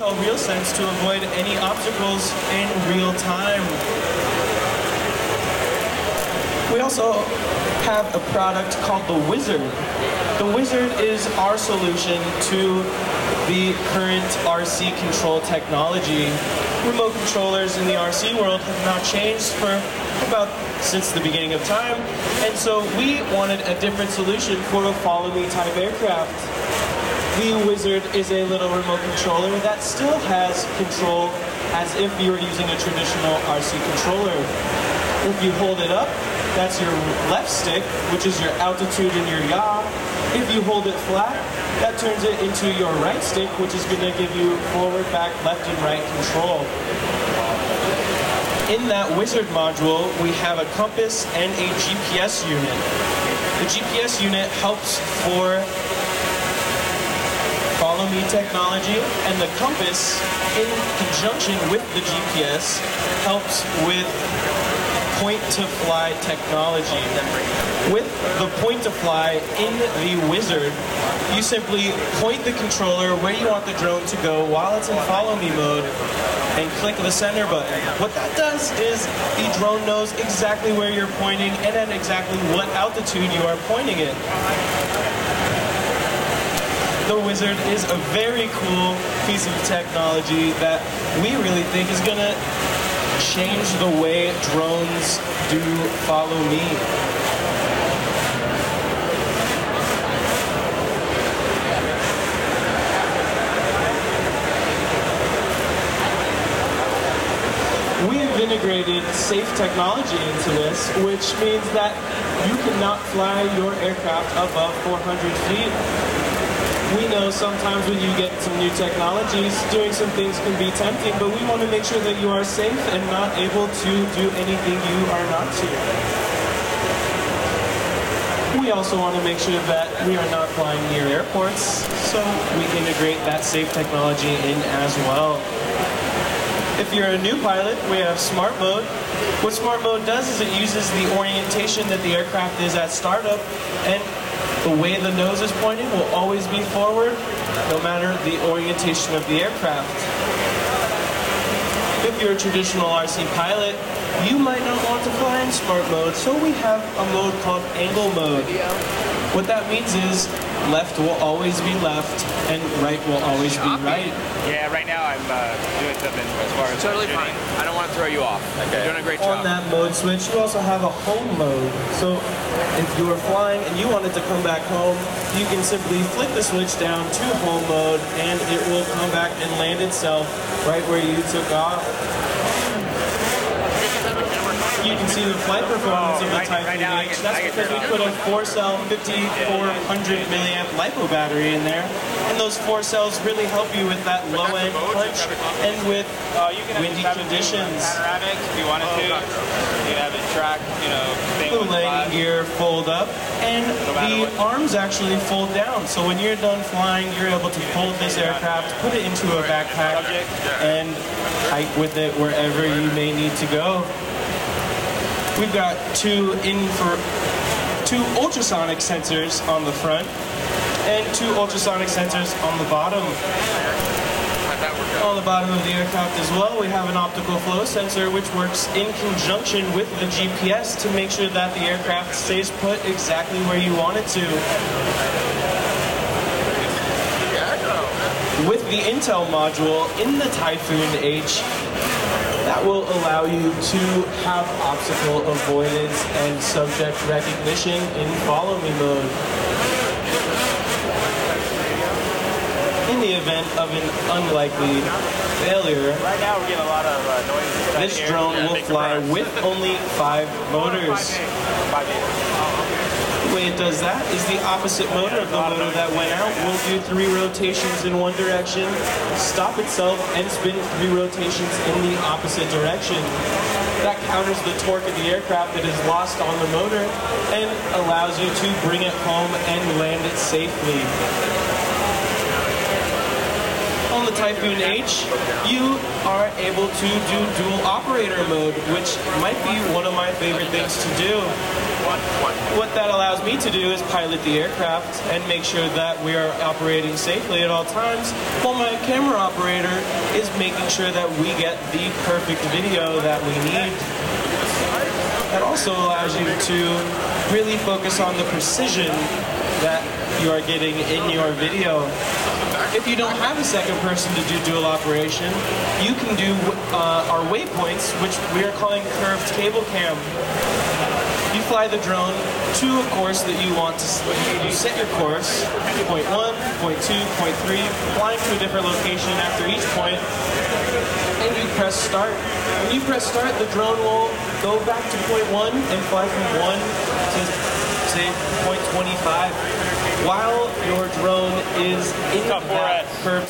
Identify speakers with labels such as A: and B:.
A: RealSense to avoid any obstacles in real time. We also have a product called the Wizard. The Wizard is our solution to the current RC control technology. Remote controllers in the RC world have not changed for about since the beginning of time, and so we wanted a different solution for a follow me type aircraft. The Wizard is a little remote controller that still has control as if you were using a traditional RC controller. If you hold it up, that's your left stick, which is your altitude and your yaw. If you hold it flat, that turns it into your right stick, which is going to give you forward, back, left, and right control. In that Wizard module, we have a compass and a GPS unit. The GPS unit helps for me technology, and the compass, in conjunction with the GPS, helps with point to fly technology. With the point to fly in the Wizard, you simply point the controller where you want the drone to go while it's in follow me mode and click the center button. What that does is the drone knows exactly where you're pointing and at exactly what altitude you are pointing it. The Wizard is a very cool piece of technology that we really think is going to change the way drones do follow me. We have integrated safe technology into this, which means that you cannot fly your aircraft above 400 feet. We know sometimes when you get some new technologies, doing some things can be tempting, but we want to make sure that you are safe and not able to do anything you are not to. We also want to make sure that we are not flying near airports, so we integrate that safe technology in as well. If you're a new pilot, we have Smart Mode. What Smart Mode does is it uses the orientation that the aircraft is at startup, and the way the nose is pointing will always be forward, no matter the orientation of the aircraft. If you're a traditional RC pilot, you might not want to fly in Smart Mode, so we have a mode called Angle Mode. What that means is left will always be left and right will always be right.
B: Yeah, right now I'm uh, doing something as far as
C: Totally fine. I don't want to throw you off.
B: Okay.
C: You're doing a great
A: On
C: job.
A: On that mode switch, you also have a home mode. So if you are flying and you wanted to come back home, you can simply flick the switch down to home mode and it will come back and land itself right where you took off. You can see the flight performance of the
B: Right- right
A: Typhoon
B: now I
A: H.
B: can-
A: That's because we put a four cell 5400 milliamp LiPo battery in there. And those four cells really help you with that low end punch and with
B: Uh, you can have
A: windy conditions.
B: panoramic if you wanted to. You have it track, you know, thing
A: The
B: with
A: landing gear fold up and the arms actually fold down. So when you're done flying, you're able to fold this aircraft, put it into a backpack, and hike with it wherever you may need to go. We've got two infra, two ultrasonic sensors on the front and two ultrasonic sensors on the bottom. On the bottom of the aircraft as well, we have an optical flow sensor which works in conjunction with the GPS to make sure that the aircraft stays put exactly where you want it to. With the Intel module in the Typhoon H, that will allow you to have obstacle avoidance and subject recognition in follow me mode. In the event of an unlikely failure,
B: Right now we're getting a lot of uh, noise.
A: this drone will fly with only five motors. Way it does that is the opposite motor of the motor that went out will do three rotations in one direction, stop itself, and spin three rotations in the opposite direction. That counters the torque of the aircraft that is lost on the motor and allows you to bring it home and land it safely. On the Typhoon H, you are able to do dual operator mode, which might be one of favorite things to do. What that allows me to do is pilot the aircraft and make sure that we are operating safely at all times, while my camera operator is making sure that we get the perfect video that we need. That also allows you to really focus on the precision that you are getting in your video. If you don't have a second person to do dual operation, you can do uh, our waypoints, which we are calling curved cable cam. You fly the drone to a course that you want to, you set your course, point one, point two, point three, flying to a different location after each point, and you press start. When you press start, the drone will go back to point one and fly from one to say point 25 while your drone is in that
B: 4S.
A: curved